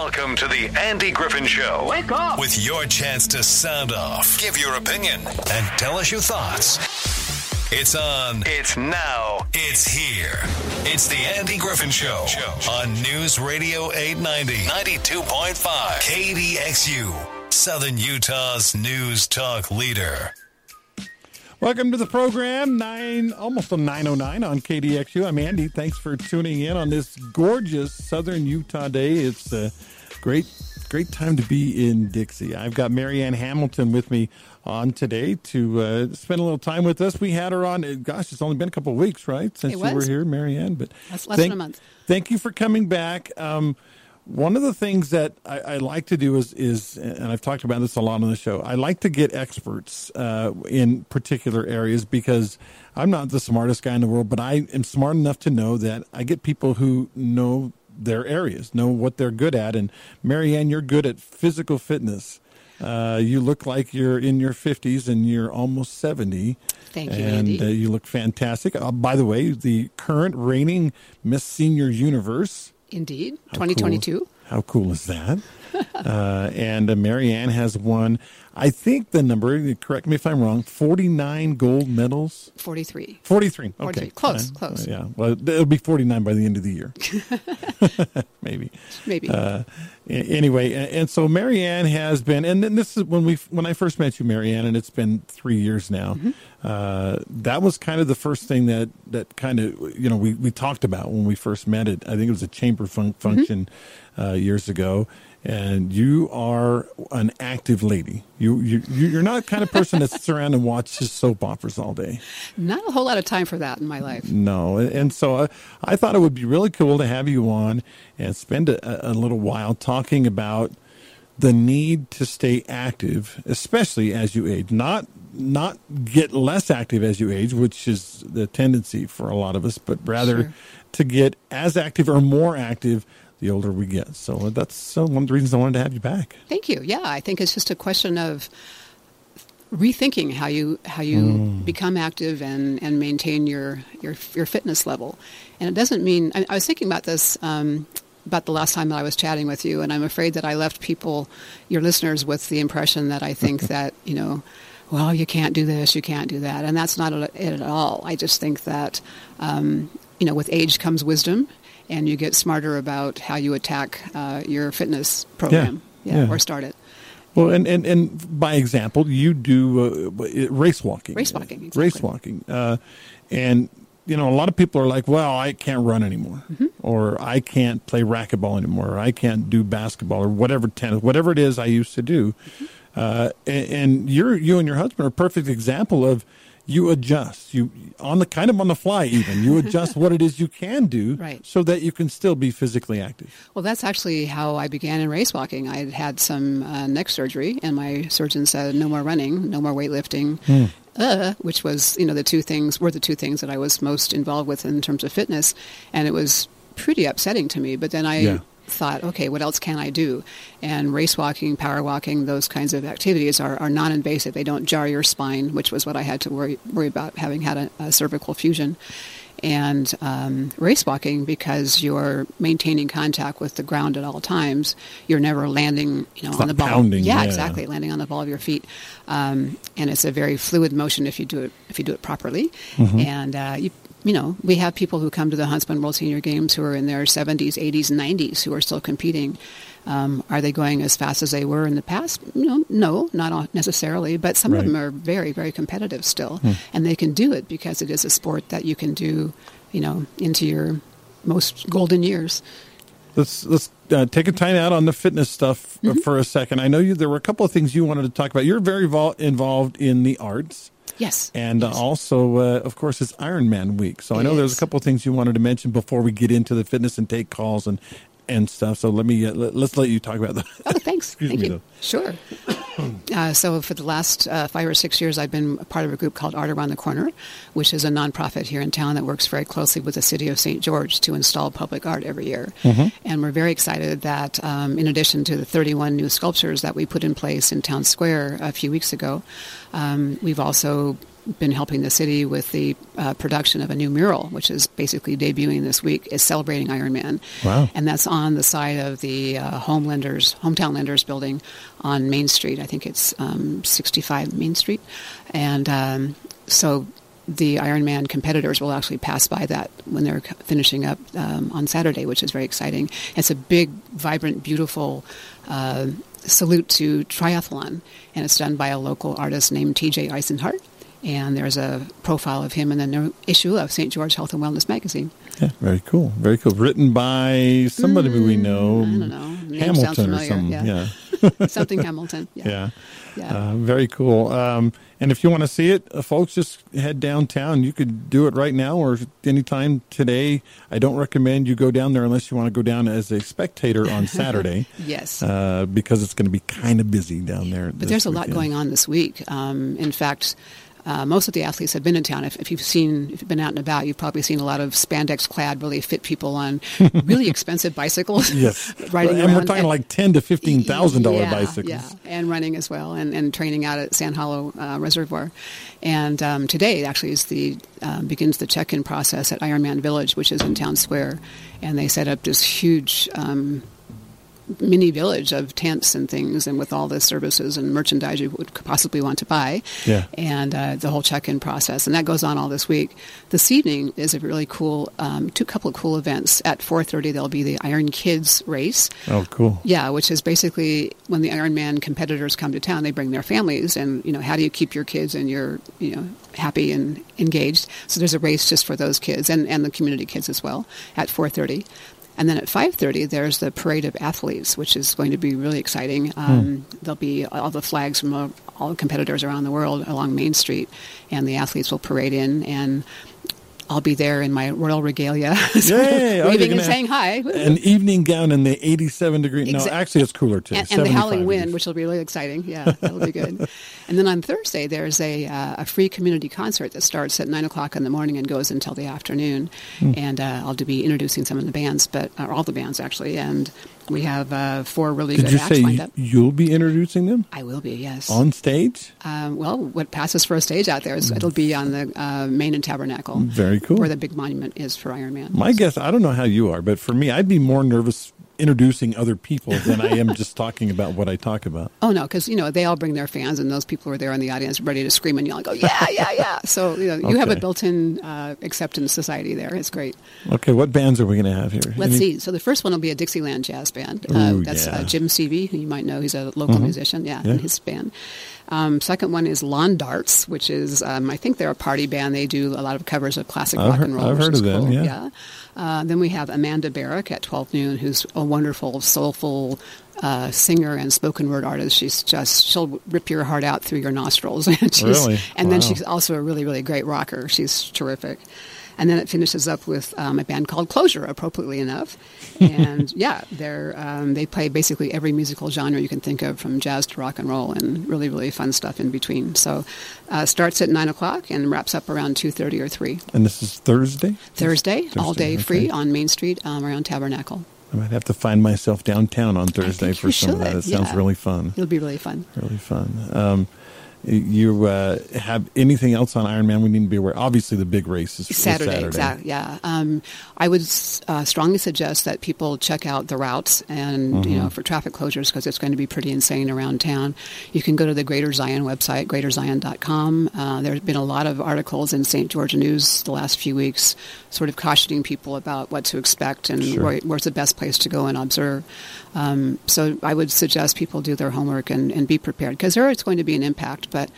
Welcome to the Andy Griffin Show. Wake up! With your chance to sound off, give your opinion, and tell us your thoughts. It's on. It's now. It's here. It's the Andy Griffin Show on News Radio 890, 92.5, KDXU, Southern Utah's news talk leader. Welcome to the program, nine almost a nine oh nine on KDXU. I'm Andy. Thanks for tuning in on this gorgeous Southern Utah day. It's a great, great time to be in Dixie. I've got Marianne Hamilton with me on today to uh, spend a little time with us. We had her on. uh, Gosh, it's only been a couple of weeks, right, since you were here, Marianne. But Less- less than a month. Thank you for coming back. Um, one of the things that I, I like to do is, is, and I've talked about this a lot on the show, I like to get experts uh, in particular areas because I'm not the smartest guy in the world, but I am smart enough to know that I get people who know their areas, know what they're good at. And Marianne, you're good at physical fitness. Uh, you look like you're in your 50s and you're almost 70. Thank you, and Andy. uh, you look fantastic. Uh, by the way, the current reigning Miss Senior Universe. Indeed, How cool- 2022. How cool is that? uh, and uh, Marianne has won, I think the number, correct me if I'm wrong, 49 gold medals. 43. 43. Okay. 43. Close, Fine. close. Uh, yeah. Well, it'll be 49 by the end of the year. Maybe. Maybe. Uh, anyway, and so Marianne has been, and then this is when we when I first met you, Marianne, and it's been three years now. Mm-hmm. Uh, that was kind of the first thing that that kind of you know we we talked about when we first met. It I think it was a chamber fun- Mm-hmm. function uh, years ago. And you are an active lady. You you you- you're not the kind of person that sits around and watches soap operas all day. Not a whole lot of time for that in my life. No, and so I, I thought it would be really cool to have you on and spend a, a little while talking about the need to stay active, especially as you age. Not not get less active as you age, which is the tendency for a lot of us, but rather Sure. to get as active or more active the older we get. So that's one of the reasons I wanted to have you back. Thank you. Yeah, I think it's just a question of rethinking how you how you Mm. become active and and maintain your your your fitness level. And it doesn't mean I, I was thinking about this um, about the last time that I was chatting with you, and I'm afraid that I left people, your listeners, with the impression that I think that you know. Well, you can't do this, you can't do that, and that's not it at all. I just think that, um, you know, with age comes wisdom, and you get smarter about how you attack uh, your fitness program, Yeah. or start it. Well, and, and, and by example, you do uh, race walking. Race walking, exactly. Race walking. Uh, and, you know, a lot of people are like, well, I can't run anymore. Mm-hmm. Or I can't play racquetball anymore. Or I can't do basketball or whatever tennis, whatever it is I used to do. Mm-hmm. Uh, and, and you're, you and your husband are a perfect example of you adjust you on the kind of on the fly even you adjust what it is you can do Right. so that you can still be physically active Well, that's actually how I began in race walking. I had had some uh, neck surgery, and my surgeon said, "No more running, no more weightlifting." Hmm. Uh, which was, you know, the two things were the two things that I was most involved with in terms of fitness, and it was pretty upsetting to me. But then I Yeah. Thought, okay, what else can I do? And race walking, power walking, those kinds of activities are, are non-invasive. They don't jar your spine, which was what I had to worry worry about having had a, a cervical fusion. And um, race walking, because you're maintaining contact with the ground at all times, you're never landing, you know, It's on the ball. pounding, yeah, yeah. exactly, landing on the ball of your feet. Um, and it's a very fluid motion if you do it if you do it properly. Mm-hmm. And uh, you you know, we have people who come to the Huntsman World Senior Games who are in their 70s, 80s, and 90s who are still competing. Um, are they going as fast as they were in the past? You know, no, not necessarily, but some Right. of them are very, very competitive still, Hmm. and they can do it because it is a sport that you can do, you know, into your most golden years. Let's let's uh, take a time out on the fitness stuff uh, for a second. I know you. There were a couple of things you wanted to talk about. You're very vol- involved in the arts, Yes, and yes. also, uh, of course, it's Ironman week. So I It know there's a couple of things you wanted to mention before we get into the fitness and take calls and and stuff. So let me uh, let, let's let you talk about that. Oh, thanks. Excuse Thank me, you. though. Sure. Uh, so for the last uh, five or six years, I've been a part of a group called Art Around the Corner, which is a nonprofit here in town that works very closely with the city of St. George to install public art every year. And we're very excited that, um, in addition to the 31 new sculptures that we put in place in Town Square a few weeks ago, um, we've also been helping the city with the uh, production of a new mural, which is basically debuting this week, is celebrating Ironman. Wow. And that's on the side of the uh, Homelanders, Hometown Lenders building on Main Street. I think it's um, 65 Main Street. And um, so the Ironman competitors will actually pass by that when they're finishing up um, on Saturday, which is very exciting. It's a big, vibrant, beautiful uh, salute to triathlon, and it's done by a local artist named T.J. Eisenhart. And there's a profile of him in the new issue of St. George Health and Wellness magazine. Yeah, very cool. Very cool. Written by somebody we know. Mm, I don't know. Hamilton or something. Yeah. Yeah. Something Hamilton. Yeah. yeah. Yeah. Uh, very cool. Um, and if you want to see it, uh, folks, just head downtown. You could do it right now or anytime today. I don't recommend you go down there unless you want to go down as a spectator on Saturday. Yes. Uh, because it's going to be kind of busy down there. But there's a lot going on this week. Um, in fact, uh, most of the athletes have been in town. If, if, you've seen, if you've been out and about, you've probably seen a lot of spandex-clad, really fit people on really expensive bicycles. Yes, riding and we're talking And- like ten to fifteen thousand dollar yeah, bicycles. Yeah, and running as well, and, and training out at Sand Hollow uh, Reservoir. And um, today actually is the um, begins the check-in process at Ironman Village, which is in Town Square, and they set up this huge. Um, mini village of tents and things and with all the services and merchandise you would possibly want to buy Yeah. and uh, the whole check-in process and that goes on all this week this evening is a really cool um, two couple of cool events at 4.30 there'll be the iron kids race Oh, cool. yeah, which is basically when the Ironman competitors come to town, they bring their families, and you know, how do you keep your kids and your you know happy and engaged? So there's a race just for those kids and, and the community kids as well at 4:30. And then at 5:30, there's the parade of athletes, which is going to be really exciting. Um, There'll be all the flags from all, all competitors around the world along Main Street, and the athletes will parade in. And I'll be there in my royal regalia, so Yay! Oh, waving and saying hi. An evening gown in the eighty-seven degree. No, actually, it's cooler too. and, and the howling wind, degrees. which will be really exciting. Yeah, that'll be good. and then on Thursday, there's a uh, a free community concert that starts at nine o'clock in the morning and goes until the afternoon. Hmm. And uh, I'll be introducing some of the bands, but or all the bands actually. And we have uh, four really Did good you acts say lined you, up. you'll be introducing them I will be, yes. on stage? Um, well, what passes for a stage out there is it'll be on the uh, Main and Tabernacle, Very cool. where the big monument is for Iron Man. My guess, I don't know how you are, but for me, I'd be more nervous introducing other people than I am just talking about what I talk about. Oh no, because you know they all bring their fans, and those people who are there in the audience ready to scream and yell and go, yeah, yeah, yeah. So you know you have a built-in uh, acceptance society there. It's great. Okay, what bands are we going to have here? Let's Any- see. So the first one will be a Dixieland jazz band. Ooh, uh, that's yeah. Mm-hmm. uh, Jim Seavey, who you might know. He's a local musician. Yeah, Yeah. and his band. Um, second one is Lawn Darts, which is um, I think they're a party band. They do a lot of covers of classic I've rock and roll. I've heard of them, cool. yeah. Uh, then we have Amanda Barrick at 12 noon, who's a wonderful, soulful uh, singer and spoken word artist. She's just she'll rip your heart out through your nostrils. and Really? And then she's also a really, really great rocker. She's terrific. And then it finishes up with um, a band called Closure, appropriately enough. And yeah, they're um, they play basically every musical genre you can think of, from jazz to rock and roll, and really, really fun stuff in between. So, uh, starts at nine o'clock and wraps up around two thirty or three. And this is Thursday? Thursday, all day okay. free on Main Street um, around Tabernacle. I might have to find myself downtown on Thursday for some of that. should, It sounds yeah. really fun. It'll be really fun. Really fun. Um, you uh, have anything else on Ironman we need to be aware? Obviously, the big race is Saturday, Saturday. exactly. Yeah, um, I would uh, strongly suggest that people check out the routes and you Mm-hmm. know for traffic closures because it's going to be pretty insane around town. You can go to the Greater Zion website, greaterzion.com. Uh, there have been a lot of articles in St. George News the last few weeks, sort of cautioning people about what to expect and Sure. where, where's the best place to go and observe. Um, so I would suggest people do their homework and, and be prepared because there is going to be an impact, but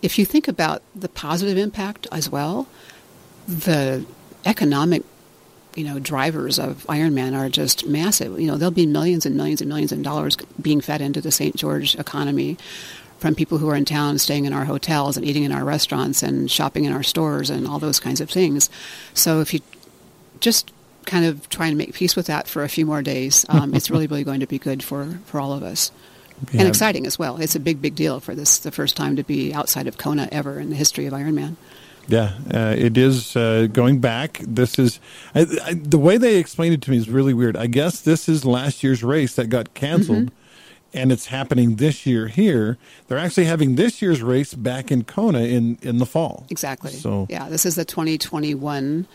if you think about the positive impact as well, the economic you know drivers of Ironman are just massive. You know, there'll be millions and millions and millions of dollars being fed into the St. George economy from people who are in town staying in our hotels and eating in our restaurants and shopping in our stores and all those kinds of things. So if you just kind of trying to make peace with that for a few more days, um, it's really, really going to be good for, for all of us. Yeah. And exciting as well. It's a big, big deal for this, the first time to be outside of Kona ever in the history of Ironman. Yeah, uh, it is uh, going back. This is I, I, the way they explained it to me is really weird. I guess this is last year's race that got canceled, and it's happening this year here. They're actually having this year's race back in Kona in in the fall. Exactly. So yeah, this is the 2021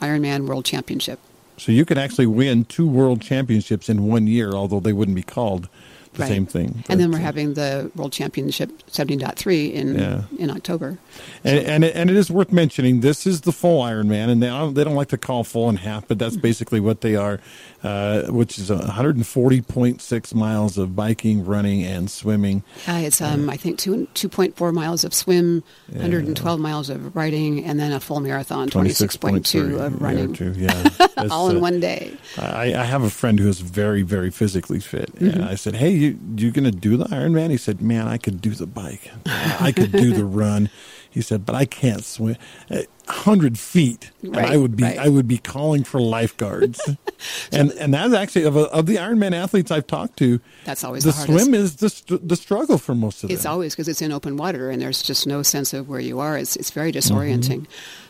Ironman World Championship. So you could actually win two world championships in one year, although they wouldn't be called the Right. same thing. And then we're uh, having the World Championship 70.3 in Yeah. in October. And, and, it, and it is worth mentioning this is the full Ironman, and they don't, they don't like to call full and half, but Mm-hmm. that's basically what they are, uh, which is 140.6 miles of biking, running, and swimming. Uh, it's um, I think two two point four miles of swim, 112 miles of riding, and then a full marathon, 26.2 of running, Yeah, yeah. All in uh, one day. I, I have a friend who is very, very physically fit. Mm-hmm. And I said, Hey, you, you going to do the Ironman? He said, Man, I could do the bike. I could do the run. He said, but I can't swim. A hundred feet, and I would be right. I would be calling for lifeguards. and and that's actually of, a, of the Ironman athletes I've talked to. That's always the the swim is the the struggle for most of It's them. It's always because it's in open water and there's just no sense of where you are. It's it's very disorienting.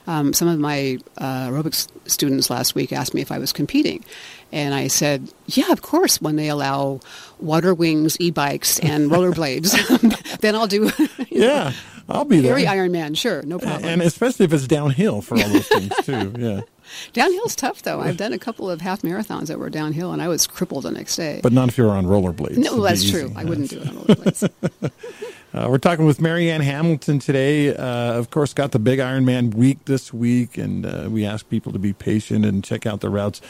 Um, some of my uh, aerobics students last week asked me if I was competing, and I said, "Yeah, of course." When they allow water wings, e-bikes, and rollerblades, then I'll do yeah, I'll be there. very Ironman. Sure, no problem. and especially if it's downhill for all those things too. Yeah, Downhill's tough though. I've done a couple of half marathons that were downhill, and I was crippled the next day. but not if you're on rollerblades. no, that's true. I wouldn't do it on rollerblades. Uh, we're talking with Marianne Hamilton today. Uh, of course, got the big Ironman week this week, and uh, we ask people to be patient and check out the routes.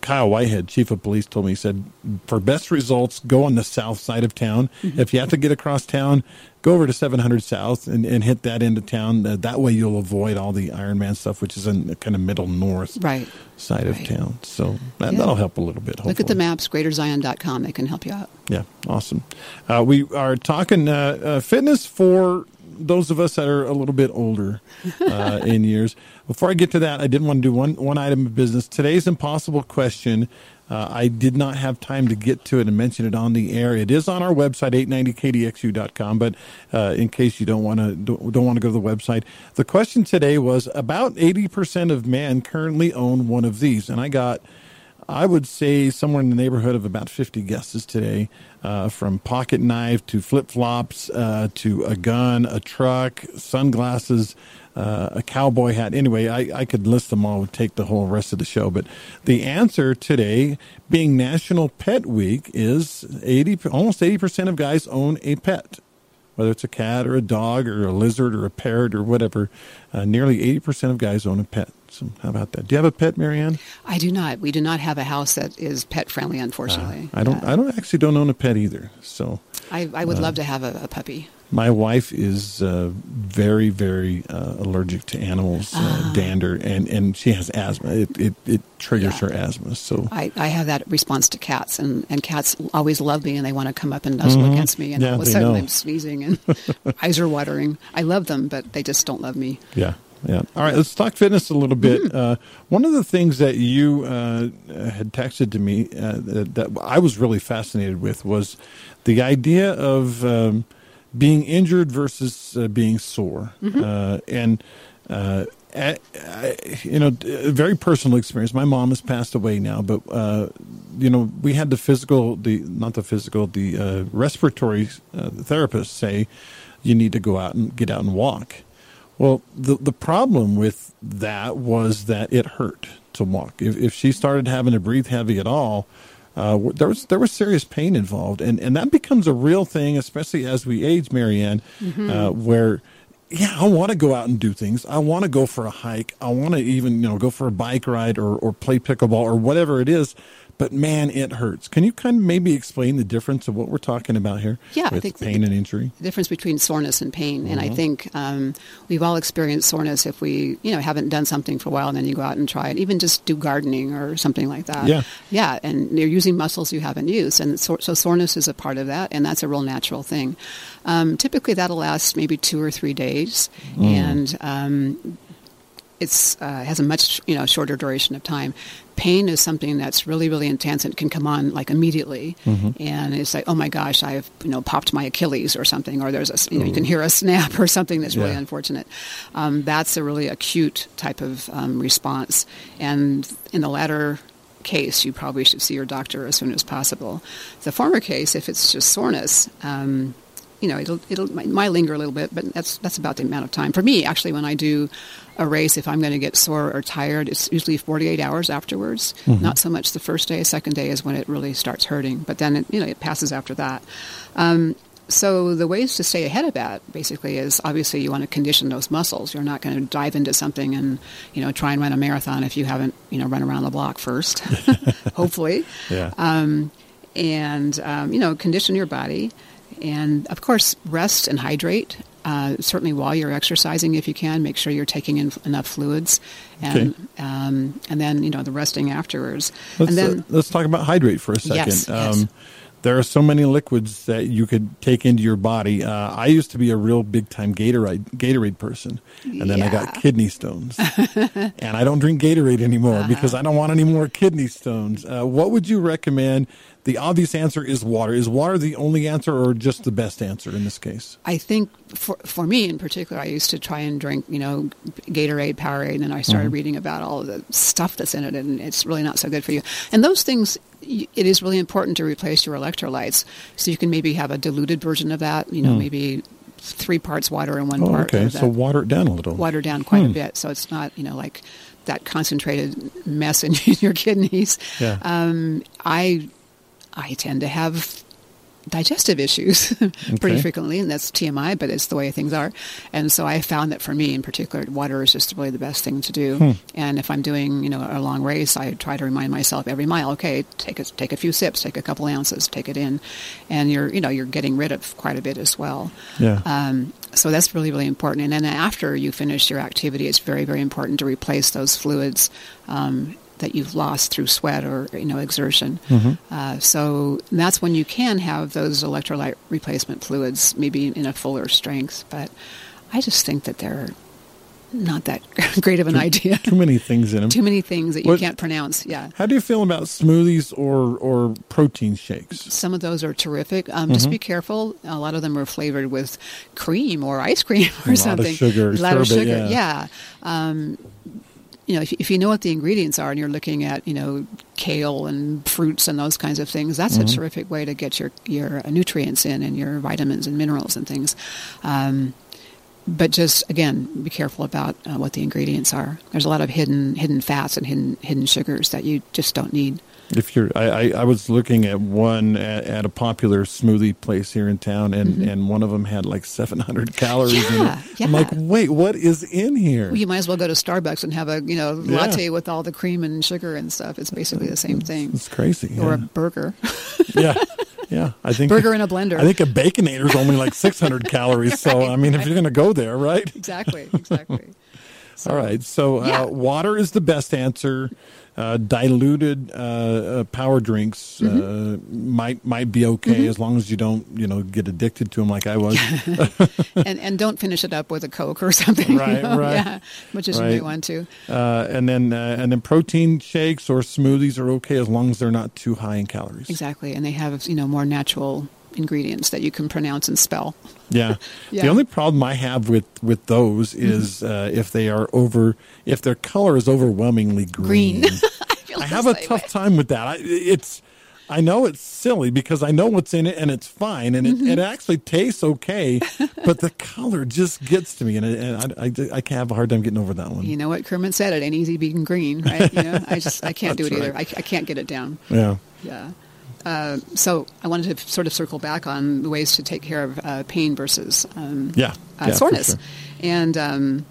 Kyle Whitehead, chief of police, told me he said for best results, go on the south side of town. Mm-hmm. If you have to get across town, go over to 700 South and, and hit that into town. Uh, that way, you'll avoid all the Ironman stuff, which is in the kind of middle north right. side of town. So that, Yeah. that'll help a little bit. Look at the maps, greaterzion.com. They can help you out. Yeah, awesome. Uh, we are talking uh, uh, fitness for those of us that are a little bit older uh, in years. Before I get to that, I did want to do one one item of business. Today's impossible question. Uh, I did not have time to get to it and mention it on the air. It is on our website, 890kdxu.com. But uh, in case you don't want to don't, don't want to go to the website, the question today was about 80% of men currently own one of these, and I got I would say somewhere in the neighborhood of about 50 guesses today, uh, from pocket knife to flip flops uh, to a gun, a truck, sunglasses, uh, a cowboy hat. Anyway, I, I could list them all. Would take the whole rest of the show. But the answer today, being National Pet Week, is 80, almost 80% of guys own a pet whether it's a cat or a dog or a lizard or a parrot or whatever. Uh, nearly 80% of guys own a pet. So how about that? Do you have a pet, Marianne? I do not. We do not have a house that is pet friendly, unfortunately. I don't. Uh, I don't actually don't own a pet either. So I, I would love to have a, a puppy. my wife is uh, very, very uh, allergic to animals, uh, dander, and, and she has asthma. It it, it triggers Yeah. her asthma. So I, I have that response to cats, and, and cats always love me, and they want to come up and nuzzle against me, and Mm-hmm. Yeah, all of a sudden know. I'm sneezing and eyes are watering. I love them, but they just don't love me. Yeah, yeah. All right, let's talk fitness a little bit. Mm-hmm. Uh, one of the things that you uh, had texted to me uh, that, that I was really fascinated with was the idea of um, being injured versus uh, being sore, Mm-hmm. uh, and. Uh, I- you know, a very personal experience. My mom has passed away now, but uh, you know, we had the physical, the not the physical, the uh, respiratory uh, therapist say you need to go out and get out and walk. Well, the the problem with that was that it hurt to walk. If if she started having to breathe heavy at all, uh, there was there was serious pain involved, and and that becomes a real thing, especially as we age, Marianne, uh, where. Yeah, I want to go out and do things. I want to go for a hike. I want to even, you know, go for a bike ride or, or play pickleball or whatever it is. But man, it hurts. Can you kind of maybe explain the difference of what we're talking about here Yeah, I think pain and injury? The difference between soreness and pain, and Mm-hmm. I think um, we've all experienced soreness if we, you know, haven't done something for a while, and then you go out and try it, even just do gardening or something like that. Yeah. yeah, and you're using muscles you haven't used, and so, so soreness is a part of that, and that's a real natural thing. Um, typically, that'll last maybe two or three days, Mm. and um, it's uh, has a much you know shorter duration of time. Pain is something that's really really intense and can come on like immediately, and it's like oh my gosh I've you know popped my Achilles or something, or there's a you know you can hear a snap or something that's really unfortunate. Um, that's a really acute type of um, response, and in the latter case, you probably should see your doctor as soon as possible. The former case, if it's just soreness, um, you know, it'll it'll might, might linger a little bit, but that's that's about the amount of time. For me, actually, when I do a race, if I'm going to get sore or tired, it's usually 48 hours afterwards. Mm-hmm. Not so much the first day. Second day is when it really starts hurting, but then it, you know it passes after that. Um, so the ways to stay ahead of that basically is obviously you want to condition those muscles. You're not going to dive into something and you know try and run a marathon if you haven't you know run around the block first. Hopefully, yeah. Um, and um, you know condition your body, and of course rest and hydrate. Uh, certainly while you're exercising, if you can, make sure you're taking in enough fluids, and Okay. um, and then you know the resting afterwards. Let's, and then uh, let's talk about hydrate for a second. Yes, yes. There are so many liquids that you could take into your body. Uh, I used to be a real big time Gatorade Gatorade person, and then I got kidney stones, and I don't drink Gatorade anymore Uh-huh. because I don't want any more kidney stones. Uh, what would you recommend? The obvious answer is water. Is water the only answer, or just the best answer in this case? I think for for me in particular, I used to try and drink, you know, Gatorade, Powerade, and then I started reading about all of the stuff that's in it, and it's really not so good for you. And those things, it is really important to replace your electrolytes, so you can maybe have a diluted version of that. You know, maybe three parts water and one Oh, part okay. So water it down a little. watered down quite a bit, so it's not, you know, like that concentrated mess in your kidneys. Yeah. Um, I I tend to have digestive issues pretty Okay. frequently, and that's TMI, but it's the way things are. And so I found that for me in particular, water is just really the best thing to do. Hmm. And if I'm doing, you know, a long race, I try to remind myself every mile, okay, take a, take a few sips, take a couple ounces, take it in, and you're, you know, you're getting rid of quite a bit as well. Yeah. Um, so that's really, really important. And then after you finish your activity, it's very, very important to replace those fluids um, that you've lost through sweat or you know exertion. Uh, so that's when you can have those electrolyte replacement fluids, maybe in a fuller strength. But I just think that they're not that great of an idea. Too many things in them. Too many things that you What- can't pronounce. Yeah. How do you feel about smoothies or or protein shakes? Some of those are terrific. Um, Mm-hmm. Just be careful. A lot of them are flavored with cream or ice cream or A lot of something. sugar, A lot of sugar. yeah. Yeah. Um, you know, if, if you know what the ingredients are and you're looking at, you know, kale and fruits and those kinds of things, that's Mm-hmm. a terrific way to get your, your uh, nutrients in and your vitamins and minerals and things. Um, but just again, be careful about uh, what the ingredients are. There's a lot of hidden hidden fats and hidden hidden sugars that you just don't need. If you're, I, I, I was looking at one at, at a popular smoothie place here in town, and, and one of them had like 700 calories in it. Mm-hmm. Yeah, I'm like, wait, what is in here? Well, you might as well go to Starbucks and have a you know Yeah. latte with all the cream and sugar and stuff. It's basically the same thing. It's crazy. Or a burger, yeah, yeah. I think burger in a blender. I think a baconator is only like 600 calories. So I mean, if you're going to go there, right? exactly, exactly. All right. So Yeah. uh, water is the best answer. Uh, diluted uh, uh, power drinks Mm-hmm. uh, might might be okay as long as you don't you know get addicted to them like I was. and and don't finish it up with a Coke or something. you Right, know? right. Yeah, much as you may want to. Uh, and then uh, and then protein shakes or smoothies are okay as long as they're not too high in calories. Exactly, and they have you know more natural ingredients that you can pronounce and spell. Yeah. Yeah. The only problem I have with with those is uh, if they are over if their color is overwhelmingly green. Green. I, I have a tough way. time with that. I, it's I know it's silly because I know what's in it and it's fine and it, Mm-hmm. it actually tastes okay, but the color just gets to me and, it, and I, I, I have a hard time getting over that one. You know what Kermit said? It ain't easy being green, right? You know, I just I can't do it That's either. I, I can't get it down. Yeah. Yeah. Uh, so I wanted to sort of circle back on the ways to take care of uh, pain versus um, Yeah. uh, Yeah, soreness. sure. And um,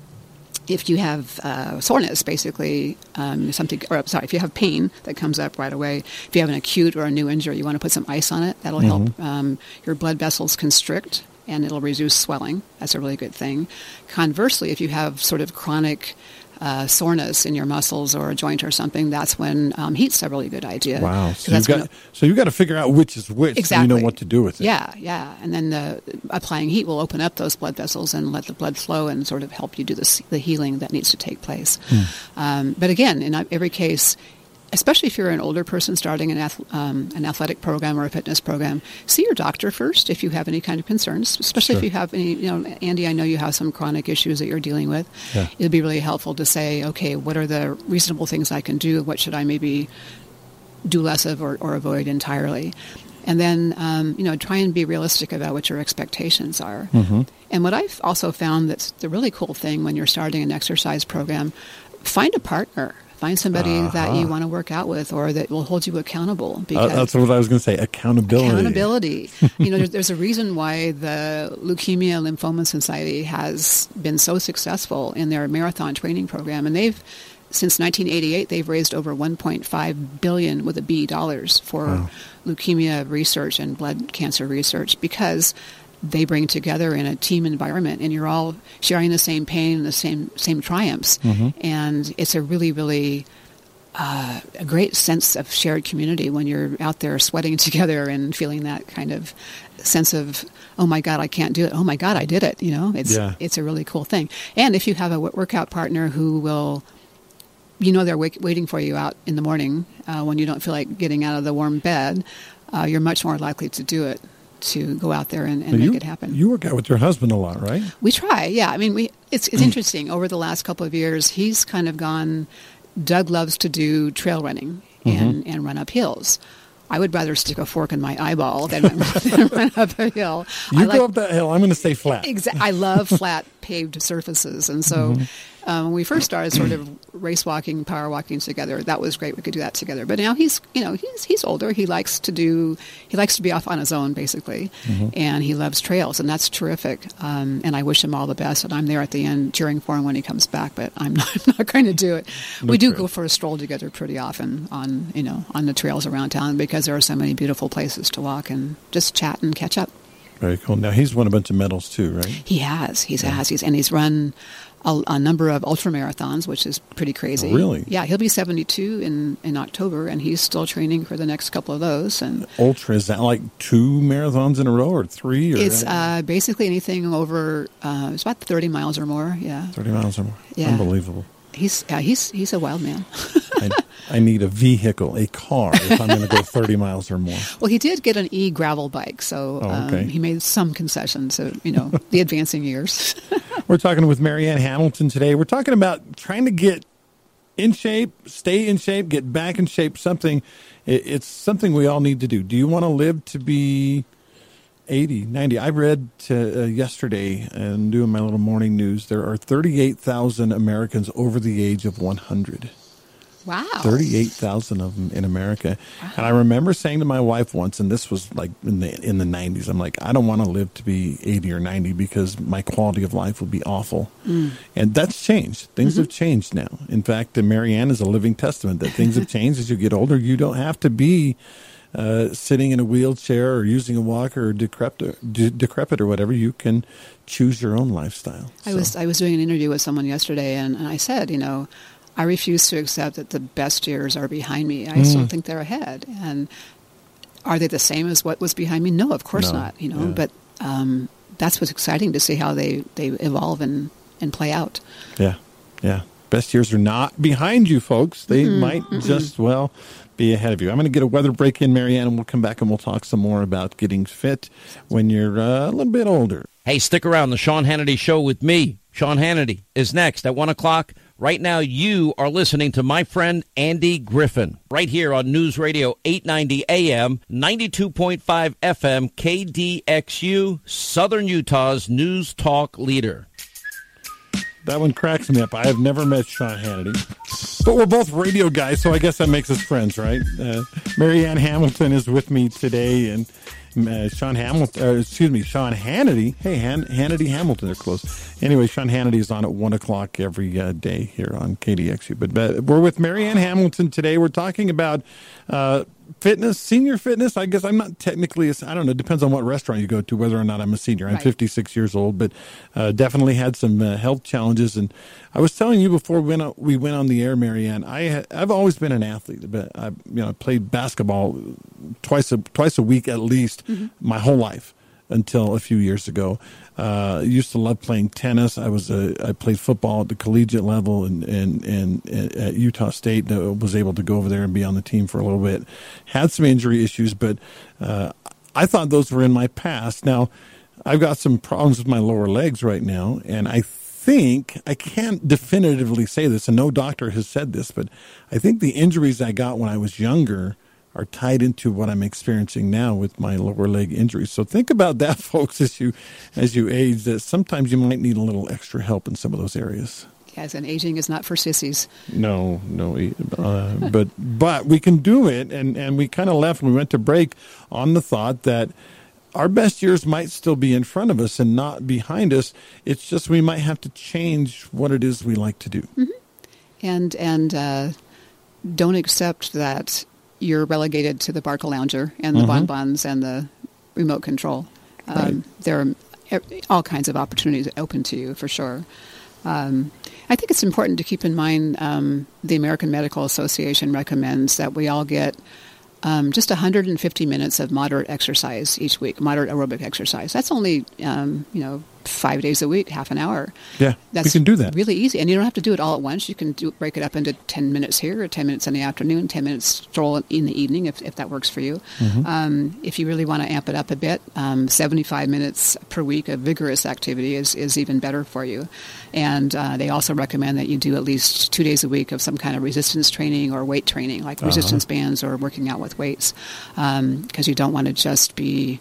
if you have uh, soreness, basically um, something, or sorry, if you have pain that comes up right away, if you have an acute or a new injury, you want to put some ice on it. That'll Mm-hmm. help um, your blood vessels constrict. And it'll reduce swelling. That's a really good thing. Conversely, if you have sort of chronic uh, soreness in your muscles or a joint or something, that's when um, heat's a really good idea. Wow. So you've got so you've got to figure out which is which Exactly. so you know what to do with it. Yeah, yeah. And then the applying heat will open up those blood vessels and let the blood flow and sort of help you do the, the healing that needs to take place. Hmm. Um, but again, in every case, especially if you're an older person starting an, ath- um, an athletic program or a fitness program, see your doctor first if you have any kind of concerns, especially Sure. if you have any, you know, Andy, I know you have some chronic issues that you're dealing with. Yeah. It'd be really helpful to say, okay, what are the reasonable things I can do? What should I maybe do less of or, or avoid entirely. And then, um, you know, try and be realistic about what your expectations are. Mm-hmm. And what I've also found that's the really cool thing when you're starting an exercise program, find a partner. Find somebody uh-huh. that you want to work out with or that will hold you accountable. Because uh, that's what I was going to say accountability. Accountability. you know, there's, there's, a reason why the Leukemia Lymphoma Society has been so successful in their marathon training program. And they've, since 1988, they've raised over 1.5 billion with a B dollars for wow. leukemia research and blood cancer research because they bring together in a team environment and you're all sharing the same pain and the same same triumphs mm-hmm. and it's a really really uh, a great sense of shared community when you're out there sweating together and feeling that kind of sense of oh my god I can't do it oh my god I did it you know it's yeah. it's a really cool thing and if you have a workout partner who will you know they're wait, waiting for you out in the morning uh, when you don't feel like getting out of the warm bed uh, you're much more likely to do it to go out there and, and make you, it happen. You work out with your husband a lot, right? We try, yeah. I mean, we it's it's interesting. Over the last couple of years, he's kind of gone. Doug loves to do trail running and, mm-hmm. and run up hills. I would rather stick a fork in my eyeball than, than run up a hill. You I go like, up that hill. I'm going to stay flat. Exactly. I love flat paved surfaces, and so mm-hmm um, when we first started sort of race walking, power walking together, that was great. We could do that together. But now he's, you know, he's he's older. He likes to do, he likes to be off on his own basically, mm-hmm. and he loves trails, and that's terrific. Um, and I wish him all the best. And I'm there at the end cheering for him when he comes back. But I'm not, I'm not going to do it. No we do go for a stroll together pretty often on, you know, on the trails around town because there are so many beautiful places to walk and just chat and catch up. Very cool. Now he's won a bunch of medals too, right? He has. He's yeah. has. He's and he's run a, a, number of ultra marathons, which is pretty crazy. Really? Yeah, he'll be 72 in, in October, and he's still training for the next couple of those. And ultra is that like two marathons in a row or three? Or it's uh, basically anything over. Uh, it's about 30 miles or more. Yeah. 30 miles or more. Yeah. Unbelievable. He's yeah, he's he's a wild man. I, I, need a vehicle, a car, if I'm going to go 30 miles or more. Well, he did get an e gravel bike, so oh, okay. um, he made some concessions. So you know, the advancing years. We're talking with Marianne Hamilton today. We're talking about trying to get in shape, stay in shape, get back in shape. Something, it's something we all need to do. Do you want to live to be 80, 90. I read uh, yesterday and doing my little morning news, there are 38,000 Americans over the age of 100. Wow. 38,000 of them in America. Wow. And I remember saying to my wife once, and this was like in the, in the 90s, I'm like, I don't want to live to be 80 or 90 because my quality of life would be awful. Mm. And that's changed. Things mm-hmm. have changed now. In fact, Marianne is a living testament that things have changed as you get older. You don't have to be uh, sitting in a wheelchair or using a walker or decrepit, de- decrepit or whatever, you can choose your own lifestyle. I so. was I was doing an interview with someone yesterday, and, and, I said, you know, I refuse to accept that the best years are behind me. I mm. still think they're ahead, and are they the same as what was behind me? No, of course no. not. You know, yeah. but um, that's what's exciting to see how they they evolve and and play out. Yeah, yeah best years are not behind you, folks. They mm-hmm. might mm-hmm. just, well, be ahead of you. I'm going to get a weather break in, Marianne, and we'll come back and we'll talk some more about getting fit when you're uh, a little bit older. Hey, stick around. The Sean Hannity Show with me, Sean Hannity, is next at 1 o'clock. Right now, you are listening to my friend Andy Griffin, right here on News Radio 890 AM, 92.5 FM, KDXU, Southern Utah's news talk leader. That one cracks me up. I have never met Sean Hannity. But we're both radio guys, so I guess that makes us friends, right? Uh, Marianne Hamilton is with me today, and uh, Sean Hamilton, uh, excuse me, Sean Hannity. Hey, Han- Hannity Hamilton, they're close. Anyway, Sean Hannity is on at 1 o'clock every uh, day here on KDXU. But, but we're with Marianne Hamilton today. We're talking about uh, fitness, senior fitness. I guess I'm not technically, I don't know, it depends on what restaurant you go to, whether or not I'm a senior. I'm right. 56 years old, but uh, definitely had some uh, health challenges. And I was telling you before we went, we went on the air, Marianne, I, I've always been an athlete, but I, you know, I played basketball twice a, twice a week at least mm-hmm. my whole life until a few years ago. Uh, used to love playing tennis. I was a, I played football at the collegiate level and, and, and at Utah State. Uh, was able to go over there and be on the team for a little bit. Had some injury issues, but uh, I thought those were in my past. Now I've got some problems with my lower legs right now, and I think I can't definitively say this, and no doctor has said this, but I think the injuries I got when I was younger are tied into what I'm experiencing now with my lower leg injury. So think about that, folks, as you as you age. That sometimes you might need a little extra help in some of those areas. Yes, and aging is not for sissies. No, no, uh, but but we can do it, and and we kind of left. We went to break on the thought that our best years might still be in front of us and not behind us. It's just we might have to change what it is we like to do. Mm-hmm. And and uh, don't accept that you're relegated to the Barcalounger and the mm-hmm. bonbons and the remote control. Um, right. There are all kinds of opportunities open to you for sure. Um, I think it's important to keep in mind um, the American Medical Association recommends that we all get um, just 150 minutes of moderate exercise each week, moderate aerobic exercise. That's only, um, you know, five days a week, half an hour. Yeah, That's we can do that. Really easy, and you don't have to do it all at once. You can do, break it up into ten minutes here, or ten minutes in the afternoon, ten minutes stroll in the evening, if, if that works for you. Mm-hmm. Um, if you really want to amp it up a bit, um, seventy-five minutes per week of vigorous activity is is even better for you. And uh, they also recommend that you do at least two days a week of some kind of resistance training or weight training, like uh-huh. resistance bands or working out with weights, because um, you don't want to just be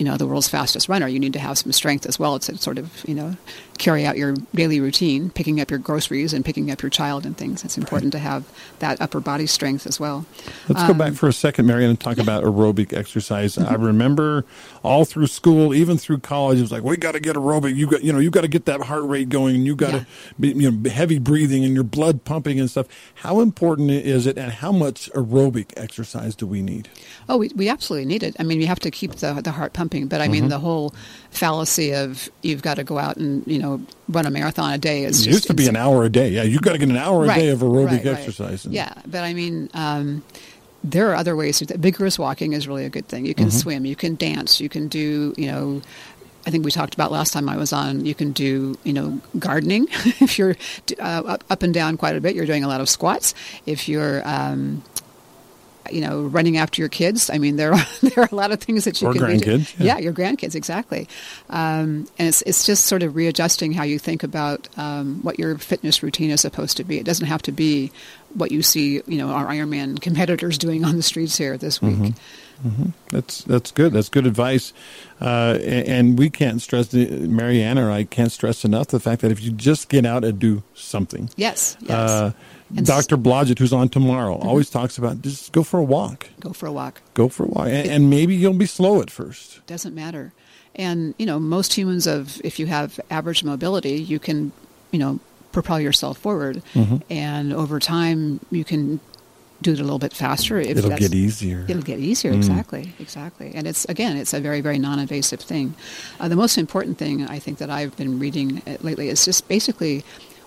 you know the world's fastest runner. You need to have some strength as well to sort of you know carry out your daily routine, picking up your groceries and picking up your child and things. It's important right. to have that upper body strength as well. Let's um, go back um, for a second, Marianne, and talk yeah. about aerobic exercise. Mm-hmm. I remember all through school, even through college, it was like, we got to get aerobic. You got, you know, you got to get that heart rate going, and you got to, yeah. be, you know, heavy breathing and your blood pumping and stuff. How important is it, and how much aerobic exercise do we need? Oh, we, we absolutely need it. I mean, you have to keep the the heart pumping, but I mean, mm-hmm. the whole fallacy of you've got to go out and you know run a marathon a day is it used to be an hour a day. Yeah, you've got to get an hour right, a day of aerobic right, exercise. Right. Yeah, but I mean. Um, there are other ways. To, vigorous walking is really a good thing. You can mm-hmm. swim, you can dance, you can do, you know, I think we talked about last time I was on. You can do, you know, gardening if you're uh, up and down quite a bit. You're doing a lot of squats. If you're um, you know, running after your kids. I mean, there are there are a lot of things that you or can grandkids. Yeah. yeah. your grandkids exactly. Um, and it's it's just sort of readjusting how you think about um, what your fitness routine is supposed to be. It doesn't have to be what you see, you know, our Ironman competitors doing on the streets here this week. Mm-hmm. Mm-hmm. That's that's good. That's good advice, uh, and, and, we can't stress. Marianne or I can't stress enough the fact that if you just get out and do something, yes, yes. Uh, and Dr. Blodgett, who's on tomorrow, mm-hmm. always talks about just go for a walk. Go for a walk. Go for a walk, and, it, and maybe you'll be slow at first. Doesn't matter. And you know, most humans of if you have average mobility, you can, you know, propel yourself forward, mm-hmm. and over time you can do it a little bit faster. It'll get easier. It'll get easier, mm. exactly, exactly. And it's again, it's a very, very non-invasive thing. Uh, the most important thing I think that I've been reading lately is just basically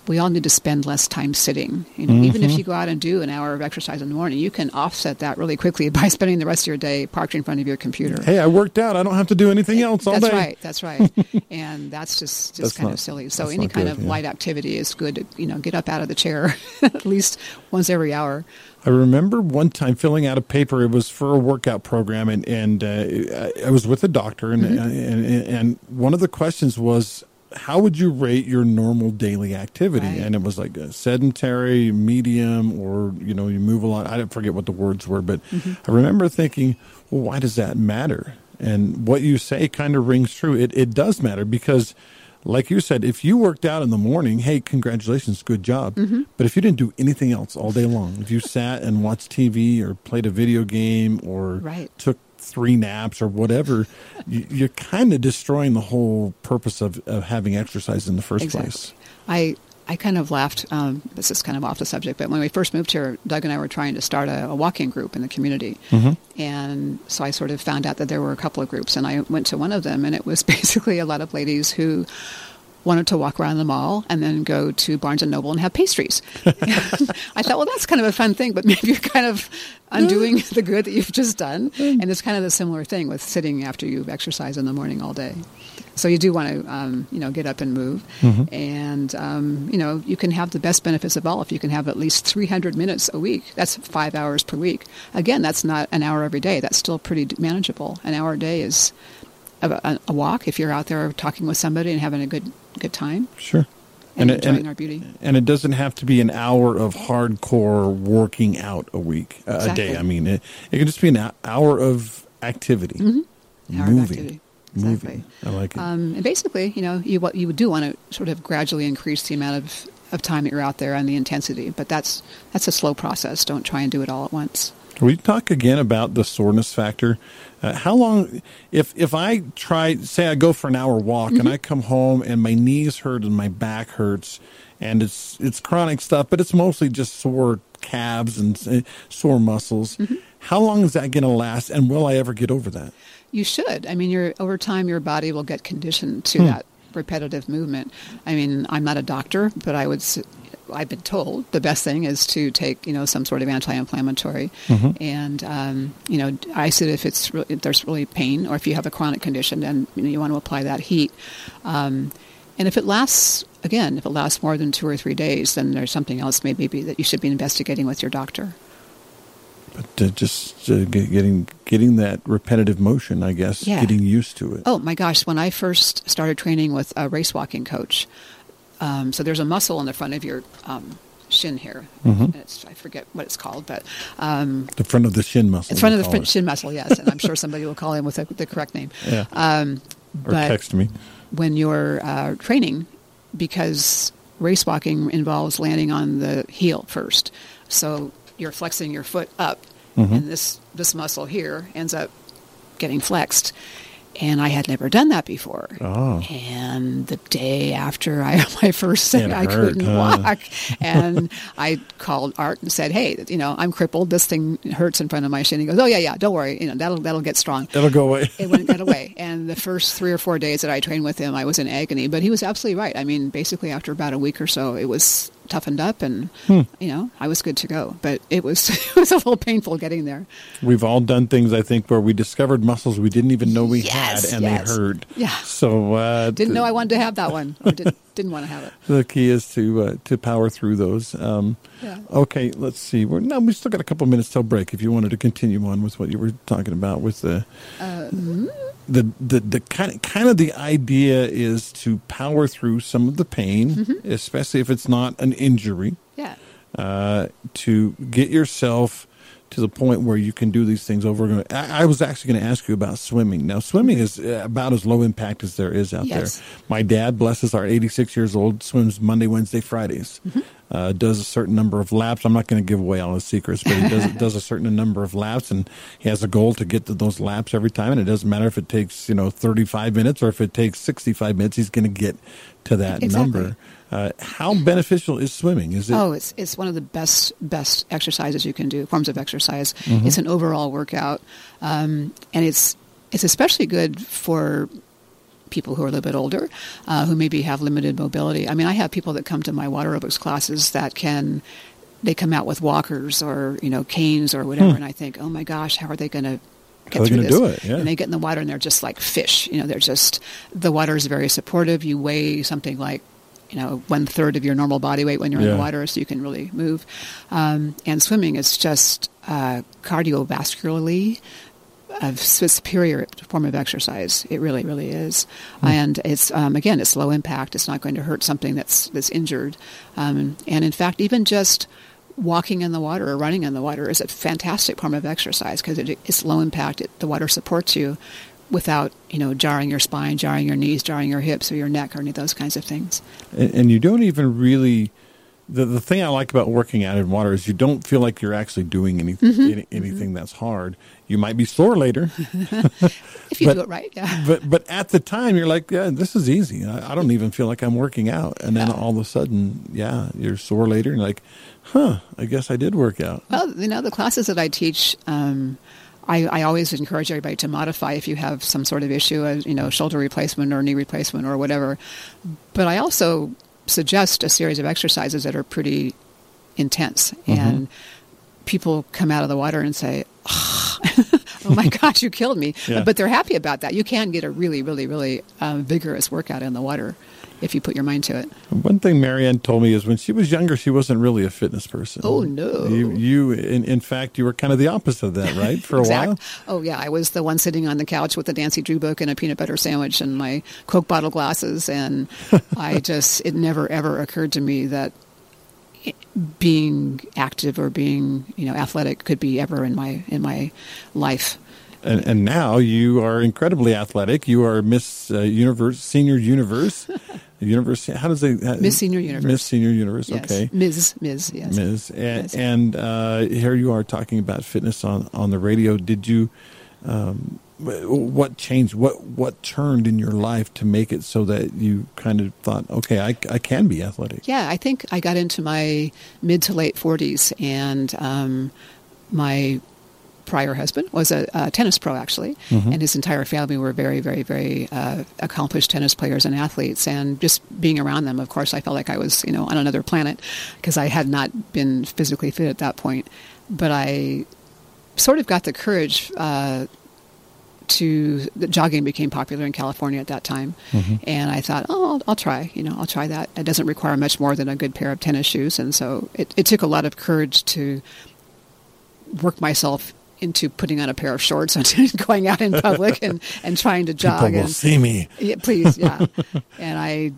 we all need to spend less time sitting. You know, mm-hmm. even if mm-hmm. you go out and do an hour of exercise in the morning, you can offset that really quickly by spending the rest of your day parked in front of your computer. Hey, I worked out. I don't have to do anything else all that's day. That's right. That's right. and that's just just that's kind not, of silly. So any kind good, of yeah. light activity is good. To, you know, get up out of the chair at least once every hour. I remember one time filling out a paper. It was for a workout program, and and uh, I was with a doctor, and, mm-hmm. and and one of the questions was how would you rate your normal daily activity? Right. And it was like a sedentary, medium, or you know, you move a lot. I don't forget what the words were, but mm-hmm. I remember thinking, well, why does that matter? And what you say kind of rings true. It it does matter because, like you said, if you worked out in the morning, hey, congratulations, good job. Mm-hmm. But if you didn't do anything else all day long, if you sat and watched TV or played a video game or right. took three naps or whatever, you, are kind of destroying the whole purpose of, of having exercise in the first exactly. place. I I kind of laughed. Um, this is kind of off the subject, but when we first moved here, Doug and I were trying to start a, a walking group in the community, mm-hmm. and so I sort of found out that there were a couple of groups, and I went to one of them, and it was basically a lot of ladies who wanted to walk around the mall and then go to Barnes and Noble and have pastries. I thought, well, that's kind of a fun thing, but maybe you're kind of undoing the good that you've just done. And it's kind of the similar thing with sitting after you've exercised in the morning all day. So you do want to, um, you know, get up and move, mm-hmm. and um, you know, you can have the best benefits of all if you can have at least 300 minutes a week. That's five hours per week. Again, that's not an hour every day. That's still pretty manageable. An hour a day is a, a walk if you're out there talking with somebody and having a good good time. Sure. and, And it- enjoying and- our beauty. And it doesn't have to be an hour of hardcore working out a week, uh, a day. I mean, it, it can just be an hour of activity, Mm-hmm. Hour of moving, activity. Exactly. moving. I like it. Um, and basically, you know, you what you would do want to sort of gradually increase the amount of, of time that you're out there and the intensity, but that's that's a slow process. Don't try and do it all at once. You talk again about the soreness factor? Uh, how long, if if I try, say I go for an hour walk and I come home and my knees hurt and my back hurts, and it's it's chronic stuff, but it's mostly just sore calves and sore muscles. How long is that going to last, and will I ever get over that? You should. I mean, your over time, your body will get conditioned to Hmm. that repetitive movement. I mean, I'm not a doctor, but I would. I've been told the best thing is to take, you know, some sort of anti-inflammatory, Mm-hmm. and um, you know, I said if it's re- if there's really pain or if you have a chronic condition, then you know you want to apply that heat. Um, and if it lasts, again, if it lasts more than two or three days, then there's something else maybe be, that you should be investigating with your doctor. But uh, just uh, get, getting getting that repetitive motion, I guess, Yeah. getting used to it. Oh my gosh! When I first started training with a race walking coach, um, so there's a muscle in the front of your um, shin here. Mhm. It's, I forget what it's called, but um, The front of the shin muscle. in front of the shin muscle. Yes, and I'm sure somebody will call in with the, the correct name. Yeah. Um, or text me. when you're uh, training, because race walking involves landing on the heel first, so you're flexing your foot up, Mm-hmm. and this this muscle here ends up getting flexed. And I had never done that before. Oh. And the day after I my first set, I hurt, couldn't huh? walk. and I called Art and said, "Hey, you know, I'm crippled. This thing hurts in front of my shin." He goes, "Oh yeah, yeah, don't worry. You know, that'll that'll get strong." It'll go away. it get away. And the first three or four days that I trained with him, I was in agony. But he was absolutely right. I mean, basically after about a week or so, it was toughened up, and Hmm. you know, I was good to go. But it was it was a little painful getting there. We've all done things, I think, where we discovered muscles we didn't even know we Yes, had, and yes. they hurt. Yeah. So uh, Didn't know I wanted to have that one, or didn't didn't want to have it. the key is to uh, to power through those. Um, Yeah. Okay, let's see. We're no, we still got a couple minutes till break. If you wanted to continue on with what you were talking about with the Uh, the the, the kind of, kind of the idea is to power through some of the pain, Mm-hmm. especially if it's not an injury. Yeah. uh, to get yourself to the point where you can do these things over and again. I, I was actually going to ask you about swimming. Now, swimming is uh, about as low impact as there is out Yes. there. My dad, bless his heart, 86 years old, swims Monday, Wednesday, Fridays. Uh, does a certain number of laps. I'm not going to give away all his secrets, but he does does a certain number of laps, and he has a goal to get to those laps every time. And it doesn't matter if it takes you know 35 minutes or if it takes 65 minutes. He's going to get to that Exactly. number. Uh, how beneficial is swimming? Is it? Oh, it's it's one of the best best exercises you can do. Forms of exercise. Mm-hmm. It's an overall workout, um, and it's it's especially good for people who are a little bit older, uh, who maybe have limited mobility. I mean, I have people that come to my water aerobics classes that can they come out with walkers or you know canes or whatever, and I think, oh my gosh, how are they going to get Hmm. How are they through this? do it? Yeah. And they get in the water and they're just like fish. You know, they're just the water is very supportive. You weigh something like you know one third of your normal body weight when you're in the water, so you can really move. Um, and swimming is just uh, cardiovascularly a superior form of exercise. It really, really is. And it's um, again, it's low impact. It's not going to hurt something that's that's injured. Um, and in fact, even just walking in the water or running in the water is a fantastic form of exercise because it, it's low impact. It, the water supports you without you know jarring your spine, jarring your knees, jarring your hips or your neck or any of those kinds of things. and, and you don't even really the, the thing I like about working out in water is you don't feel like you're actually doing any, Mm-hmm. any anything that's hard. You might be sore later, If you But- do it right, yeah. but but at the time you're like, yeah, this is easy. I, I don't even feel like I'm working out, and then Yeah. all of a sudden, yeah, you're sore later, and you're like, huh, I guess I did work out. Well, you know, the classes that I teach, um, I, I always encourage everybody to modify if you have some sort of issue, a, you know, shoulder replacement or knee replacement or whatever. But I also suggest a series of exercises that are pretty intense, and people come out of the water and say, "Oh, oh my gosh, you killed me. Yeah. But they're happy about that. You can get a really, really, really um, vigorous workout in the water if you put your mind to it. One thing Marianne told me is when she was younger, she wasn't really a fitness person. Oh, no. You, you in, in fact, you were kind of the opposite of that, right? For a while. Oh yeah, I was the one sitting on the couch with the Nancy Drew book and a peanut butter sandwich and my Coke bottle glasses, and I just it never ever occurred to me that being active or being you know athletic could be ever in my in my life. And, and now you are incredibly athletic. You are Miss uh, Universe, Senior Universe, Universe. How does it? Uh, Miss Senior Universe. Miss Senior Universe. Yes, Okay. Ms. Ms. Yes. Ms. And, Yes. and uh, here you are talking about fitness on, on the radio. Did you, um, what changed? What what turned in your life to make it so that you kind of thought, okay, I, I can be athletic? Yeah, I think I got into my mid to late 40s, and um, my prior husband was a, a tennis pro, actually, and his entire family were very, very, very uh, accomplished tennis players and athletes. And just being around them, of course, I felt like I was, you know, on another planet because I had not been physically fit at that point. But I sort of got the courage. Uh, to the jogging became popular in California at that time, and I thought, oh, I'll, I'll try. You know, I'll try that. It doesn't require much more than a good pair of tennis shoes, and so it, it took a lot of courage to work myself into putting on a pair of shorts and going out in public and, and trying to jog. People will and, see me. yeah, please, yeah. and I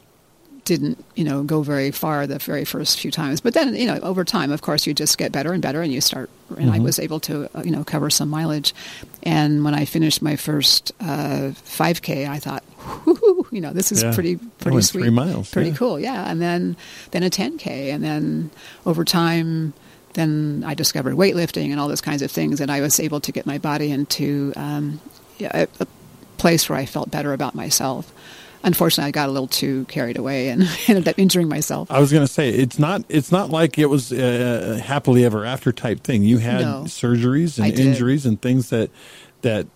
didn't, you know, go very far the very first few times. But then, you know, over time, of course, you just get better and better, and you start. And I was able to, uh, you know, cover some mileage. And when I finished my first uh, 5K, I thought, you know, this is Yeah. pretty pretty sweet, three miles, pretty yeah. cool, yeah. And then then a 10K, and then over time. Then I discovered weightlifting and all those kinds of things, and I was able to get my body into um, a, a place where I felt better about myself. Unfortunately, I got a little too carried away and ended up injuring myself. I was going to say it's not it's not like it was a happily ever after type thing. You had No. surgeries and injuries and things that that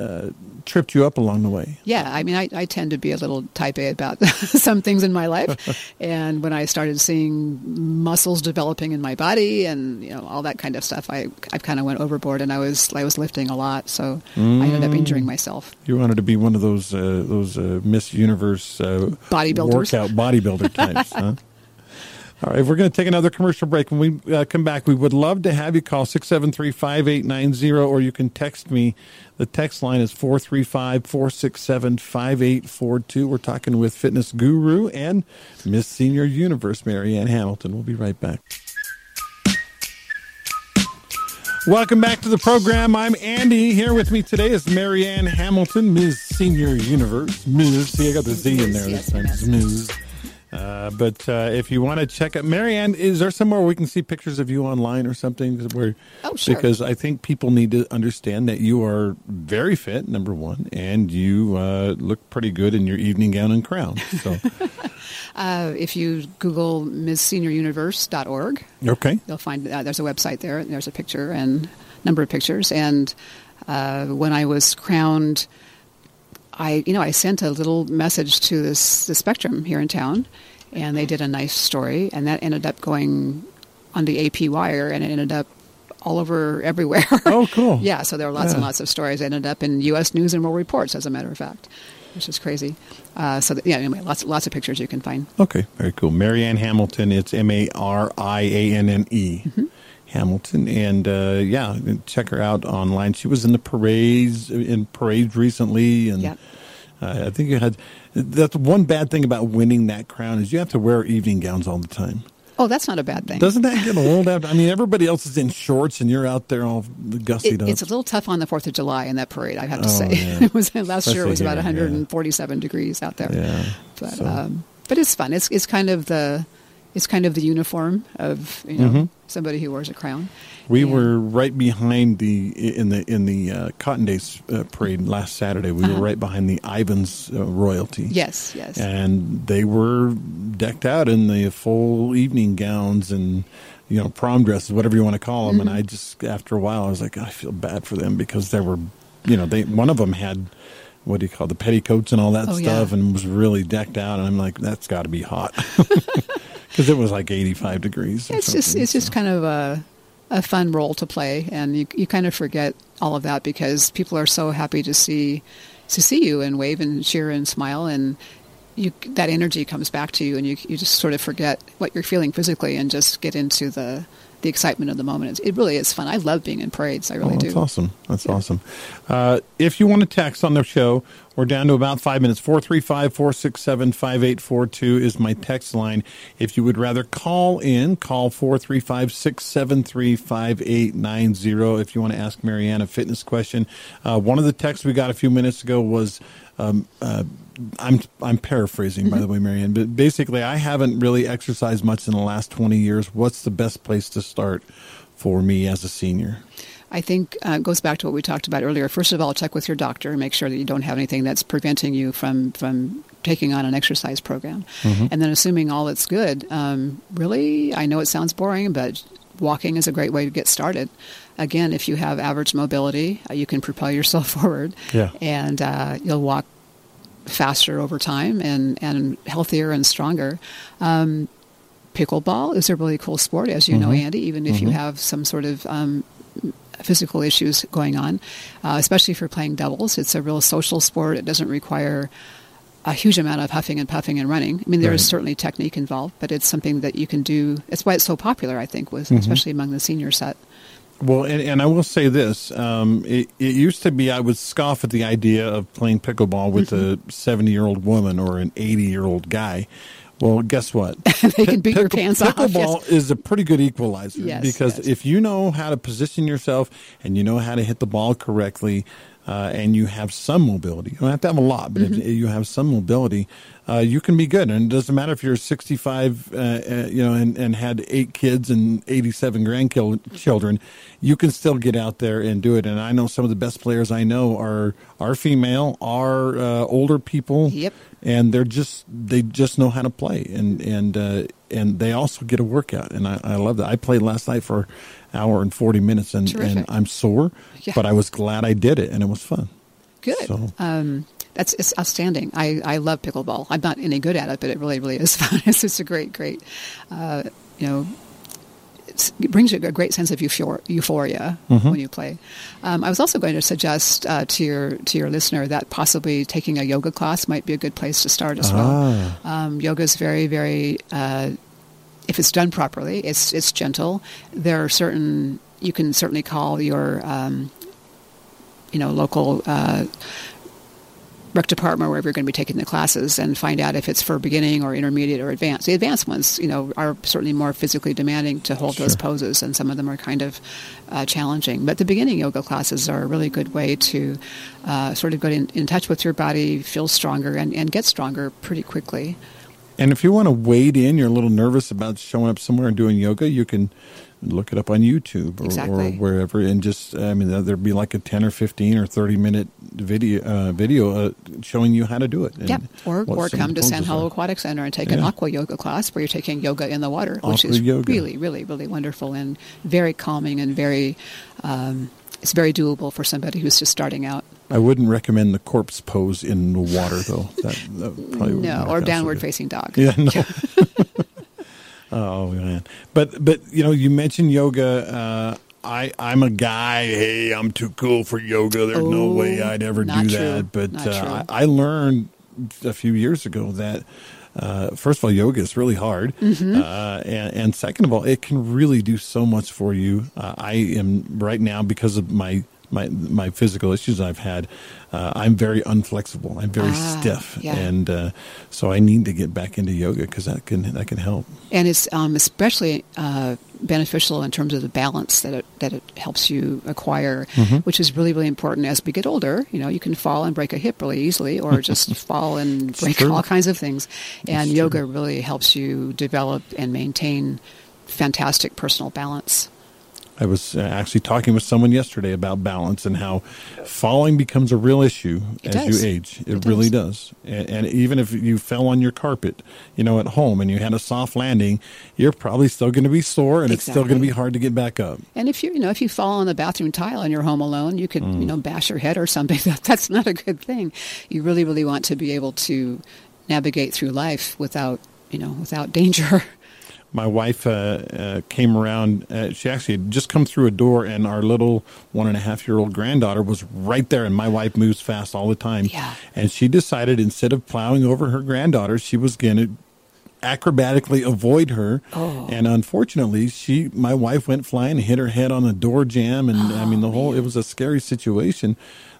uh, tripped you up along the way. Yeah, I mean, I, I tend to be a little type A about some things in my life, and when I started seeing muscles developing in my body and you know all that kind of stuff, I I kind of went overboard, and I was I was lifting a lot, so I ended up injuring myself. You wanted to be one of those uh, those uh, Miss Universe uh, Bodybuilders. workout bodybuilder types. huh? All right, we're going to take another commercial break. When we uh, come back, we would love to have you call 673 5890 or you can text me. The text line is 435 467 5842. We're talking with fitness guru and Miss Senior Universe, Marianne Hamilton. We'll be right back. Welcome back to the program. I'm Andy. Here with me today is Marianne Hamilton, Ms. Senior Universe. Ms. See, I got the Z in there this time. Ms. Uh, but uh, if you want to check out Marianne, is there somewhere we can see pictures of you online or something? Where, Oh, sure. Because I think people need to understand that you are very fit, number one, and you uh, look pretty good in your evening gown and crown. So, Uh, if you Google MissSeniorUniverse.org, okay. you'll find uh, there's a website there. and There's a picture and number of pictures. And uh, when I was crowned, I you know I sent a little message to this the Spectrum here in town, and they did a nice story, and that ended up going on the AP Wire, and it ended up all over everywhere. Oh, cool. yeah, so there were lots and lots of stories. It ended up in U.S. News and World Reports, as a matter of fact, which is crazy. Uh, so that, yeah, anyway, lots lots of pictures you can find. Okay, very cool. Marianne Hamilton. It's M A R I A N N E. Hamilton, and uh, yeah, check her out online. She was in the parades in parades recently, and Yep. uh, I think you had. That's one bad thing about winning that crown is you have to wear evening gowns all the time. Oh, that's not a bad thing. Doesn't that get old? After, I mean, everybody else is in shorts, and you're out there all gussied It, up. it's a little tough on the Fourth of July in that parade. I have to Oh, say, yeah. it was last year. It was Especially about here, yeah. 147 degrees out there. Yeah, but so- um, but it's fun. It's it's kind of the it's kind of the uniform of you know somebody who wears a crown. Mm-hmm. We And- were right behind the in the in the uh, Cotton Days uh, parade last Saturday. We Uh-huh. were right behind the Ivins uh, royalty. yes yes and they were decked out in the full evening gowns and you know prom dresses, whatever you want to call them. Mm-hmm. And I just after a while, I was like, I feel bad for them because they were, you know, they one of them had. What do you call it, the petticoats and all that Oh, stuff, yeah. and was really decked out. And I'm like, that's got to be hot because it was like 85 degrees. it's just it's just kind of a a fun role to play, and you you kind of forget all of that because people are so happy to see to see you and wave and cheer and smile and you that energy comes back to you and you you just sort of forget what you're feeling physically and just get into the the excitement of the moment. It really is fun. I love being in parades. I really oh, that's do. awesome. That's yeah. awesome. Uh, if you want to text on the show, we're down to about five minutes. 435 467 5842 is my text line. If you would rather call in, call 435 673 5890 if you want to ask Marianne a fitness question. Uh, one of the texts we got a few minutes ago was um, uh, I'm I'm paraphrasing mm-hmm. by the way, Marianne, but basically, I haven't really exercised much in the last 20 years. What's the best place to start for me as a senior? I think uh, goes back to what we talked about earlier. First of all, check with your doctor and make sure that you don't have anything that's preventing you from from taking on an exercise program. Mm-hmm. And then, assuming all that's good, um, really, I know it sounds boring, but walking is a great way to get started. Again, if you have average mobility, uh, you can propel yourself forward, yeah. and uh, you'll walk faster over time and, and healthier and stronger. Um, pickleball is a really cool sport, as you mm-hmm. know, Andy, even if mm-hmm. you have some sort of um, physical issues going on, uh, especially for playing doubles. It's a real social sport. It doesn't require a huge amount of huffing and puffing and running. I mean, there right. is certainly technique involved, but it's something that you can do. It's why it's so popular, I think, with mm-hmm. especially among the senior set. Well, and, and I will say this: um, it, it, used to be I would scoff at the idea of playing pickleball with mm-hmm. a seventy-year-old woman or an eighty-year-old guy. Well, guess what? they can beat your pants pickleball off. Pickleball yes. is a pretty good equalizer yes, because yes. if you know how to position yourself and you know how to hit the ball correctly, uh, and you have some mobility. You don't have to have a lot, but mm-hmm. if you have some mobility, uh, you can be good. And it doesn't matter if you're 65, uh, uh you know, and, and had eight kids and 87 grandchildren, you can still get out there and do it. And I know some of the best players I know are are female, are uh, older people. Yep. And they're just they just know how to play, and and uh, and they also get a workout, and I, I love that. I played last night for an hour and 40 minutes and, and I'm sore, yeah. but I was glad I did it and it was fun. Good. So. Um, that's it's outstanding. I, I love pickleball. I'm not any good at it, but it really, really is fun. it's just a great, great, uh, you know, brings you a great sense of euphoria mm-hmm. when you play. Um, I was also going to suggest uh, to your to your listener that possibly taking a yoga class might be a good place to start as ah. well. Um, yoga is very, very uh, if it's done properly, it's it's gentle. There are certain you can certainly call your um, you know local uh, rec department wherever you're going to be taking the classes and find out if it's for beginning or intermediate or advanced. The advanced ones, you know, are certainly more physically demanding to hold sure. those poses, and some of them are kind of uh, challenging. But the beginning yoga classes are a really good way to uh, sort of get in, in touch with your body, feel stronger, and, and get stronger pretty quickly. And if you want to wade in, you're a little nervous about showing up somewhere and doing yoga, you can look it up on YouTube or, exactly. or wherever, and just I mean there'd be like a ten or fifteen or thirty minute video uh, video uh, showing you how to do it. Yep. Or or come to Sand Hollow Aquatic Center and take yeah. an aqua yoga class where you're taking yoga in the water, which is yoga. really really really wonderful and very calming and very um, it's very doable for somebody who's just starting out. I wouldn't recommend the corpse pose in the water, though. That, that probably no, or downward facing dog. Yeah, no. oh man, but but you know, you mentioned yoga. Uh, I I'm a guy. Hey, I'm too cool for yoga. There's oh, no way I'd ever do true. that. But uh, I, I learned a few years ago that. Uh, first of all, yoga is really hard, mm-hmm. uh, and, and, second of all, it can really do so much for you. Uh, I am right now because of my my my physical issues I've had, uh, I'm very unflexible. I'm very ah, stiff, yeah. and uh, so I need to get back into yoga because that can that can help. And it's um, especially uh, beneficial in terms of the balance that it that it helps you acquire, mm-hmm. which is really really important as we get older. You know, you can fall and break a hip really easily, or just fall and break all kinds of things. And yoga really helps you develop and maintain fantastic personal balance. I was uh, actually talking with someone yesterday about balance and how falling becomes a real issue it as does. you age. It, it really does. And, and, even if you fell on your carpet, you know, at home and you had a soft landing, you're probably still going to be sore and exactly. it's still going to be hard to get back up. And if you, you know, if you fall on the bathroom tile and you're home alone, you could, mm. you know, bash your head or something. That's not a good thing. You really, really want to be able to navigate through life without, you know, without danger. my wife uh, uh, came around. Uh, she actually had just come through a door, and our little one and a half year old granddaughter was right there. And my wife moves fast all the time. Yeah. And she decided instead of plowing over her granddaughter, she was going to acrobatically avoid her. Oh. And unfortunately, she, my wife, went flying and hit her head on the door jamb. And I mean, the whole it was a scary situation.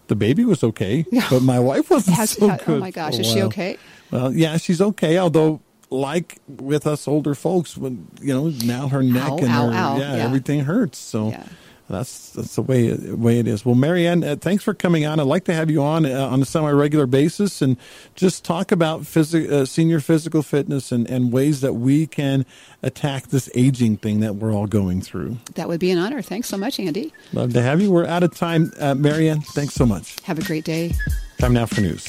The baby was okay, but my wife wasn't Has- so good. oh my gosh, is she okay? Well, yeah, she's okay. Although, like with us older folks, when you know now her neck Ow, and ow, her ow, yeah, yeah. everything hurts. So. Yeah. That's that's the way way it is. Well, Marianne, uh, thanks for coming on. I'd like to have you on uh, on a semi regular basis and just talk about phys- uh, senior physical fitness and, and ways that we can attack this aging thing that we're all going through. That would be an honor. Thanks so much, Andy. Love to have you. We're out of time, uh, Marianne. Thanks so much. Have a great day. Time now for news.